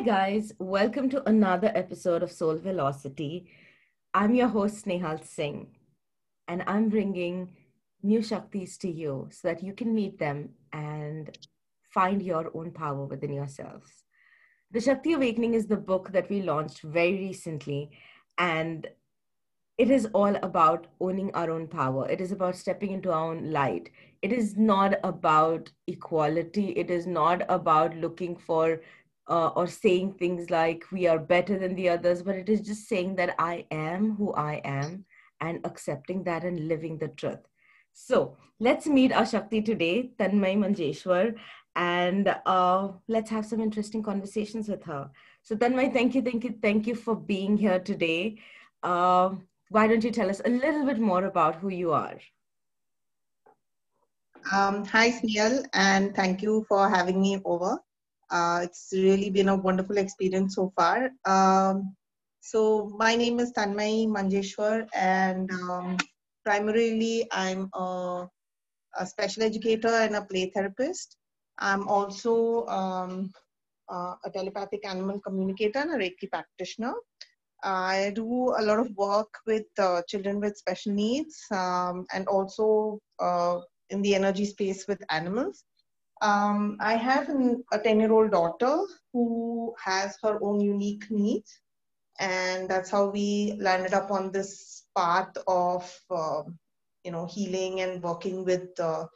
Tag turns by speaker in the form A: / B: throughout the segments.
A: Hi, guys. Welcome to another episode of Soul Velocity. I'm your host, Snehal Singh, and I'm bringing new Shaktis to you so that you can meet them and find your own power within yourselves. The Shakti Awakening is the book that we launched very recently, and it is all about owning our own power. It is about stepping into our own light. It is not about equality. It is not about looking for uh, or saying things like we are better than the others, but it is just saying that I am who I am and accepting that and living the truth. So let's meet our Shakti today, Tanmay Manjeshwar, and uh, let's have some interesting conversations with her. So Tanmay, thank you, thank you, thank you for being here today. Uh, why don't you tell us a little bit more about who you are?
B: Um, hi, Snehal, and thank you for having me over. Uh, it's really been a wonderful experience so far. Um, so my name is Tanmay Manjeshwar, and um, primarily I'm a, a, special educator and a play therapist. I'm also um, uh, a telepathic animal communicator and a Reiki practitioner. I do a lot of work with uh, children with special needs um, and also uh, in the energy space with animals. Um, I have an, a 10 year old daughter who has her own unique needs. And that's how we landed up on this path of, uh, you know, healing and working with uh,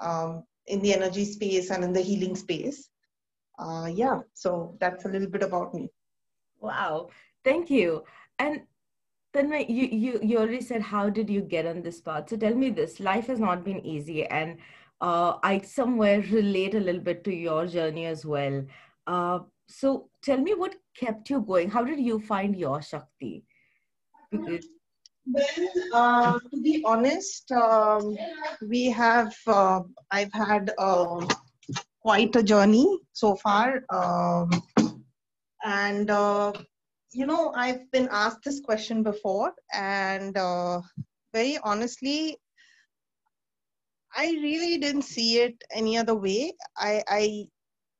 B: um, in the energy space and in the healing space. Uh, yeah, so that's a little bit about me.
A: Wow, thank you. And then you, you, you already said, how did you get on this path? So tell me this, life has not been easy and uh, I somewhere relate a little bit to your journey as well. Uh, so tell me what kept you going? How did you find your Shakti?
B: Because well, uh, to be honest, um, we have, uh, I've had uh, quite a journey so far. Um, and, uh, you know, I've been asked this question before, and uh, very honestly, I really didn't see it any other way. I I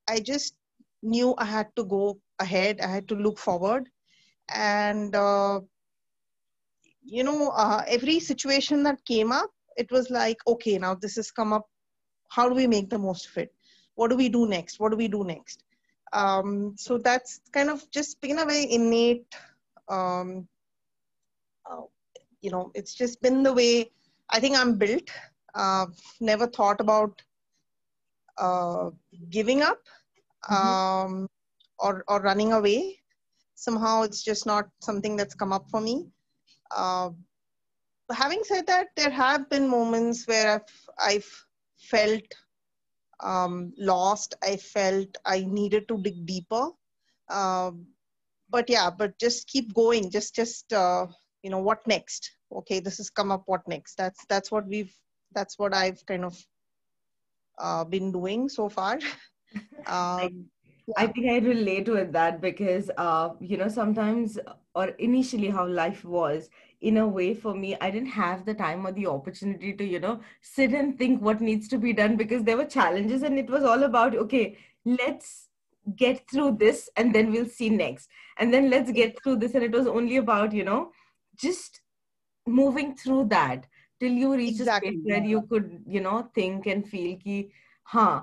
B: I just knew I had to go ahead. I had to look forward, and uh, you know, uh, every situation that came up, it was like, okay, now this has come up. How do we make the most of it? What do we do next? What do we do next? Um, so that's kind of just been a very innate. Um, uh, you know, it's just been the way I think I'm built uh, never thought about uh, giving up mm-hmm. um, or, or running away. Somehow it's just not something that's come up for me. Uh, having said that, there have been moments where I've, I've felt um, lost. I felt I needed to dig deeper. Um, but yeah, but just keep going. Just, just uh, you know, what next? Okay, this has come up. What next? That's that's what we've that's what I've kind of uh, been doing so far.
A: Um, I think I relate with that because, uh, you know, sometimes or initially how life was, in a way for me, I didn't have the time or the opportunity to, you know, sit and think what needs to be done because there were challenges and it was all about, okay, let's get through this and then we'll see next. And then let's get through this. And it was only about, you know, just moving through that till you reach exactly. a space where you could you know think and feel ki huh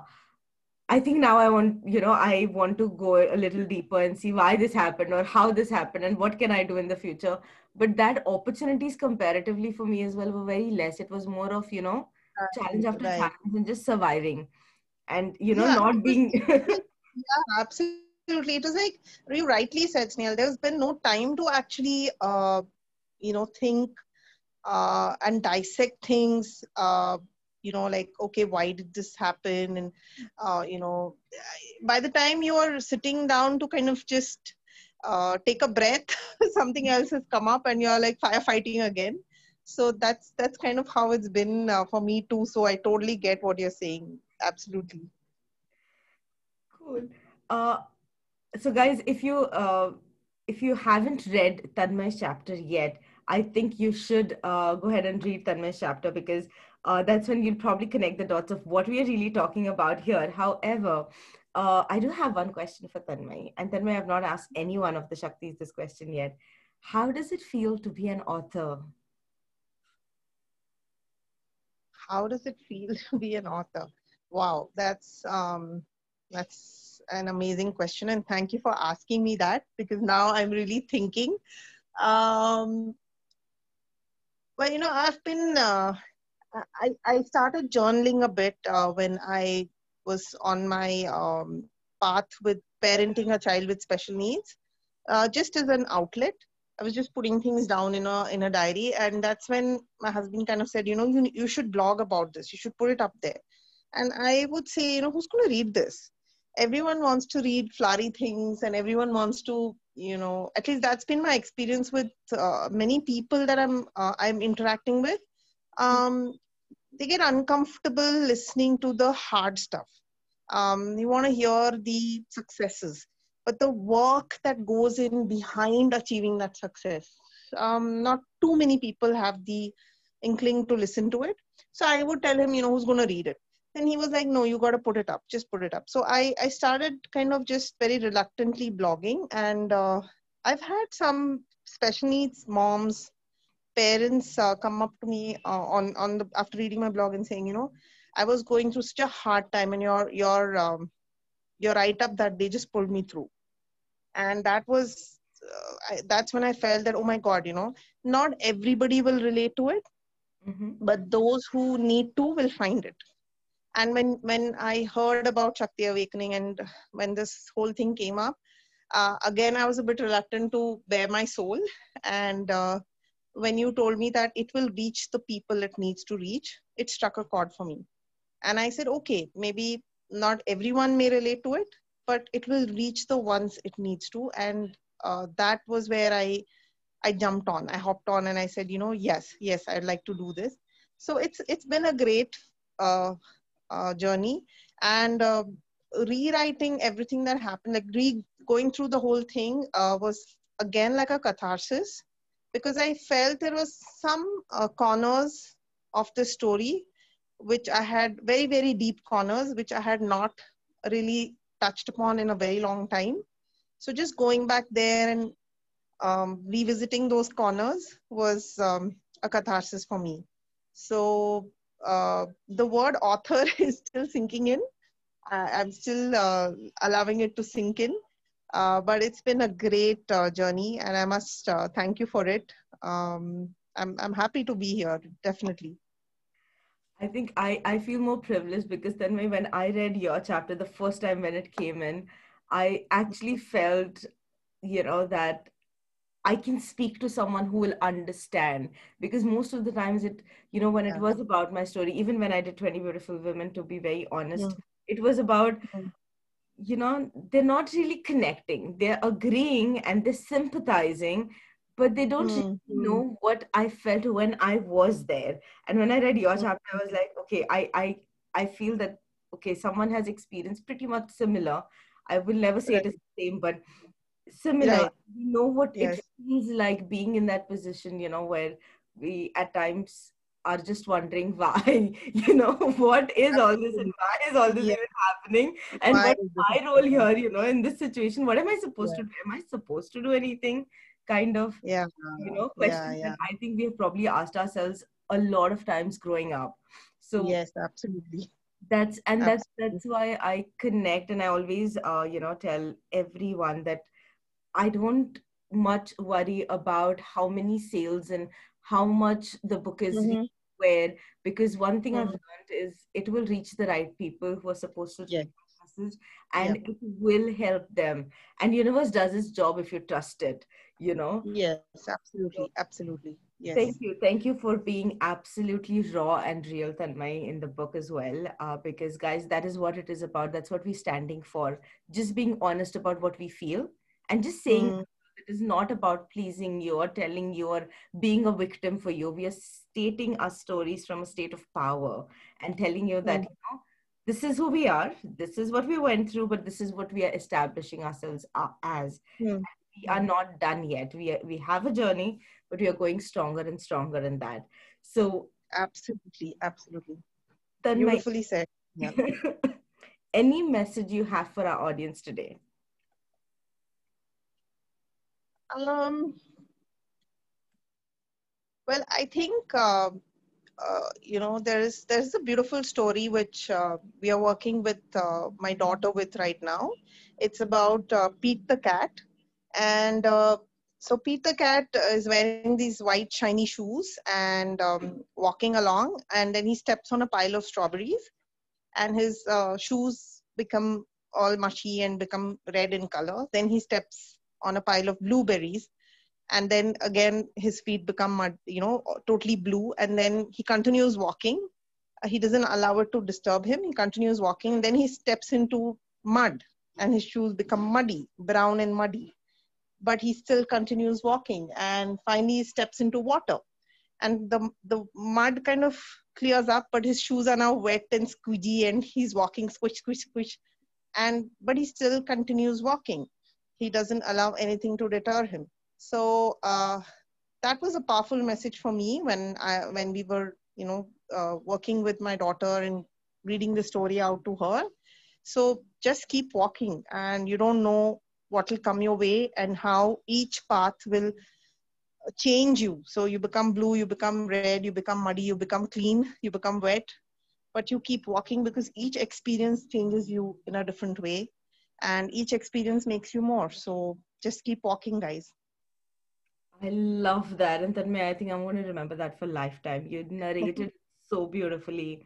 A: I think now I want, you know, I want to go a little deeper and see why this happened or how this happened and what can I do in the future. But that opportunities comparatively for me as well were very less. It was more of, you know, challenge after right. challenge and just surviving and, you know, yeah. not being.
B: yeah, absolutely. It was like you rightly said, Snehal, there's been no time to actually, uh, you know, think uh, and dissect things uh, you know like okay why did this happen? And uh, you know by the time you are sitting down to kind of just uh, take a breath something else has come up and you're like firefighting again. So that's that's kind of how it's been uh, for me too. So i totally get what you're saying. Absolutely.
A: Cool. Uh, so guys if you uh, if you haven't read tanmay's chapter yet I think you should uh, go ahead and read Tanmay's chapter because uh, that's when you'll probably connect the dots of what we are really talking about here. However, uh, I do have one question for Tanmay. And Tanmay, I've not asked any one of the Shaktis this question yet. How does it feel to be an author?
B: How does it feel to be an author? Wow, that's um, that's an amazing question, and thank you for asking me that because now I'm really thinking. Um, well, you know, I've been uh, I I started journaling a bit uh, when I was on my um, path with parenting a child with special needs, uh, just as an outlet. I was just putting things down in a in a diary, and that's when my husband kind of said, you know, you you should blog about this. You should put it up there. And I would say, you know, who's going to read this? Everyone wants to read flowery things, and everyone wants to, you know, at least that's been my experience with uh, many people that I'm uh, I'm interacting with. Um, they get uncomfortable listening to the hard stuff. Um, you want to hear the successes, but the work that goes in behind achieving that success. Um, not too many people have the inkling to listen to it. So I would tell him, you know, who's going to read it. And he was like, no, you got to put it up. Just put it up. So I, I started kind of just very reluctantly blogging. And uh, I've had some special needs moms parents uh, come up to me uh, on on the after reading my blog and saying, you know, I was going through such a hard time, and your your um, your write up that they just pulled me through, and that was uh, I, that's when I felt that oh my god, you know, not everybody will relate to it, mm-hmm. but those who need to will find it. And when when I heard about Shakti Awakening and when this whole thing came up, uh, again I was a bit reluctant to bare my soul and uh, when you told me that it will reach the people it needs to reach, it struck a chord for me. And I said, okay, maybe not everyone may relate to it, but it will reach the ones it needs to. And uh, that was where I, I jumped on. I hopped on and I said, you know, yes, yes, I'd like to do this. So it's it's been a great uh, uh, journey and uh, rewriting everything that happened, like re going through the whole thing uh, was again like a catharsis because I felt there was some uh, corners of the story which I had very, very deep corners, which I had not really touched upon in a very long time. So just going back there and um, revisiting those corners was um, a catharsis for me. So uh, the word author is still sinking in. I, am still uh, allowing it to sink in. Uh, but it's been a great uh, journey, and I must uh, thank you for it. Um, I'm I'm happy to be here. Definitely.
A: I think I I feel more privileged because then when I read your chapter the first time when it came in, I actually felt, you know, that I can speak to someone who will understand because most of the times it, you know, when yeah. it was about my story, even when I did 20 Beautiful Women, to be very honest, yeah. it was about you know they're not really connecting they're agreeing and they're sympathizing but they don't mm-hmm. really know what i felt when i was there and when i read your chapter i was like okay i i i feel that okay someone has experienced pretty much similar i will never say right. it is the same but similar you know what yes. it feels like being in that position you know where we at times are just wondering why, you know, what is all this and why is all this yeah. even happening? And why what's my role here, you know, in this situation? What am I supposed yeah. to do? Am I supposed to do anything? Kind of,
B: yeah,
A: you know, questions yeah, I think we've probably asked ourselves a lot of times growing up. So,
B: yes, absolutely.
A: That's and absolutely. that's that's why I connect and I always, uh, you know, tell everyone that I don't much worry about how many sales and how much the book is mm-hmm where because one thing mm-hmm. I've learned is it will reach the right people who are supposed to
B: yes.
A: message and it will help them. And universe does its job if you trust it, you know?
B: Yes, absolutely. Absolutely. Yes.
A: Thank you. Thank you for being absolutely raw and real, Tanmay, in the book as well. Uh, because, guys, that is what it is about. That's what we're standing for. Just being honest about what we feel and just saying mm it is not about pleasing you or telling you or being a victim for you. We are stating our stories from a state of power and telling you that, mm. you know, this is who we are, this is what we went through, but this is what we are establishing ourselves as. Mm. We are not done yet. We, are, we have a journey, but we are going stronger and stronger in that. So,
B: absolutely, absolutely. Beautifully my, said. Yeah.
A: any message you have for our audience today?
B: Um, well, I think uh, uh, you know there is there's a beautiful story which uh, we are working with uh, my daughter with right now. It's about uh, Pete the cat, and uh, so Pete the cat is wearing these white shiny shoes and um, walking along, and then he steps on a pile of strawberries, and his shoes become all mushy and become red in color. Then he steps on a pile of blueberries. And then again his feet become mud you know totally blue. And then he continues walking. Uh, he doesn't allow it to disturb him. He continues walking. Then he steps into mud and his shoes become muddy brown and muddy. But he still continues walking and finally steps into water. And the the mud kind of clears up but his shoes are now wet and squidgy and he's walking squish squish squish. And but he still continues walking he doesn't allow anything to deter him. So uh, that was a powerful message for me when i when we were you know uh, working with my daughter and reading the story out to her. So just keep walking and you don't know what will come your way and how each path will change you. So you become blue you become red you become muddy you become clean you become wet but you keep walking because each experience changes you in a different way and each experience makes you more. So just keep walking guys.
A: I love that. And then i think i'm going to remember that for lifetime. You narrated so beautifully.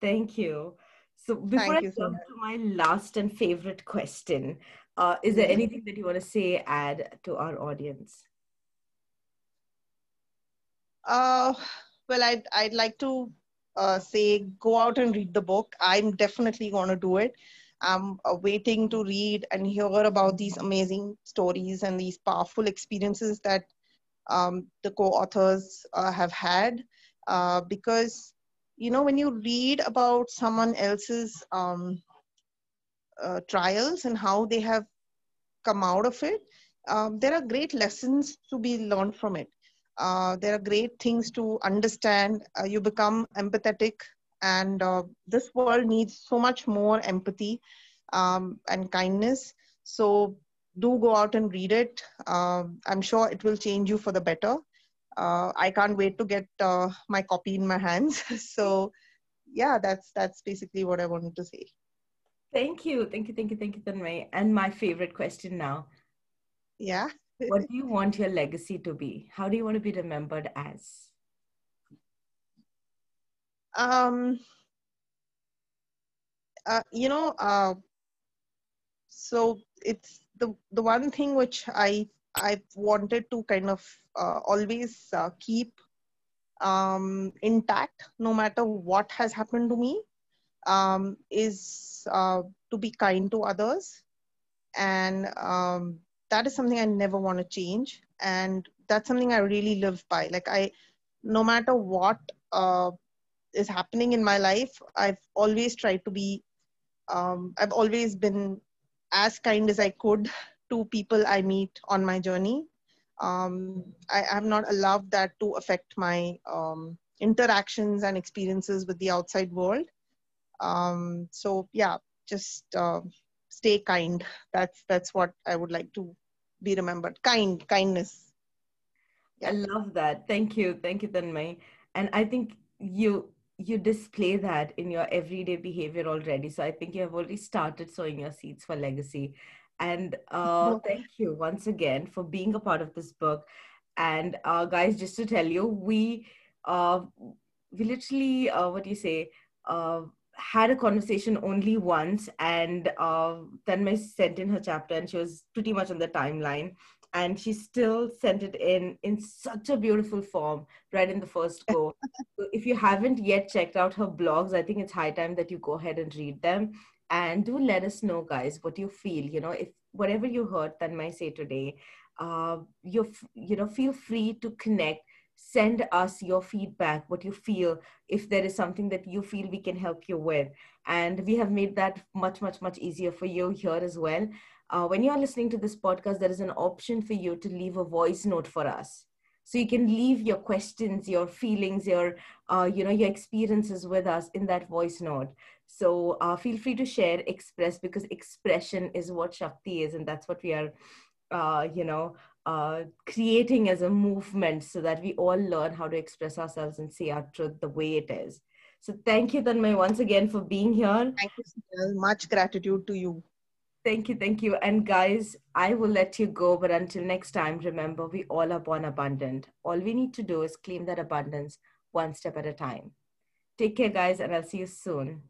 A: Thank you. So before Thank i come to my last and favorite question uh, is there anything that you want to say add to our audience?
B: Uh, well i'd, I'd like to uh, say go out and read the book. I'm definitely going to do it I'm uh, waiting to read and hear about these amazing stories and these powerful experiences that um, the co-authors uh, have had. Uh, because, you know, when you read about someone else's um, uh, trials and how they have come out of it, um, there are great lessons to be learned from it. Uh, there are great things to understand. Uh, you become empathetic and uh, this world needs so much more empathy um, and kindness. So do go out and read it. Um, i'm sure it will change you for the better. Uh, i can't wait to get uh, my copy in my hands. So yeah that's that's basically what i wanted to say.
A: Thank you. Thank you thank you thank you tanmay. And my favorite question now.
B: Yeah.
A: What do you want your legacy to be? How do you want to be remembered as
B: um, uh, you know, uh, so it's the the one thing which I I wanted to kind of uh, always uh, keep um, intact, no matter what has happened to me, um, is uh, to be kind to others, and um, that is something I never want to change, and that's something I really live by. Like I, no matter what uh, is happening in my life i've always tried to be um, i've always been as kind as i could to people i meet on my journey. Um, I have not allowed that to affect my um, interactions and experiences with the outside world. Um, so yeah just uh, stay kind. That's that's what i would like to be remembered. Kind kindness.
A: Yeah. i love that. Thank you. Thank you tanmay. And i think you you display that in your everyday behavior already. So I think you have already started sowing your seeds for legacy. And uh, thank you once again for being a part of this book. And uh, guys, just to tell you, we uh, we literally uh, what do you say uh, had a conversation only once, and uh, Tanmay sent in her chapter, and she was pretty much on the timeline and she still sent it in in such a beautiful form right in the first go. So if you haven't yet checked out her blogs i think it's high time that you go ahead and read them. And do let us know guys what you feel. You know if whatever you heard tanmay say today uh, you you know feel free to connect. Send us your feedback what you feel if there is something that you feel we can help you with. And we have made that much much much easier for you here as well uh, when you are listening to this podcast, there is an option for you to leave a voice note for us. So you can leave your questions, your feelings, your uh, you know your experiences with us in that voice note. So uh, feel free to share, express, because expression is what Shakti is, and that's what we are, uh, you know, uh, creating as a movement so that we all learn how to express ourselves and see our truth the way it is. So thank you, Tanmay, once again for being here.
B: Thank you, Snehal. Much gratitude to you.
A: Thank you, thank you. And guys, I will let you go, but until next time, remember we all are born abundant. All we need to do is claim that abundance one step at a time. Take care, guys, and I'll see you soon.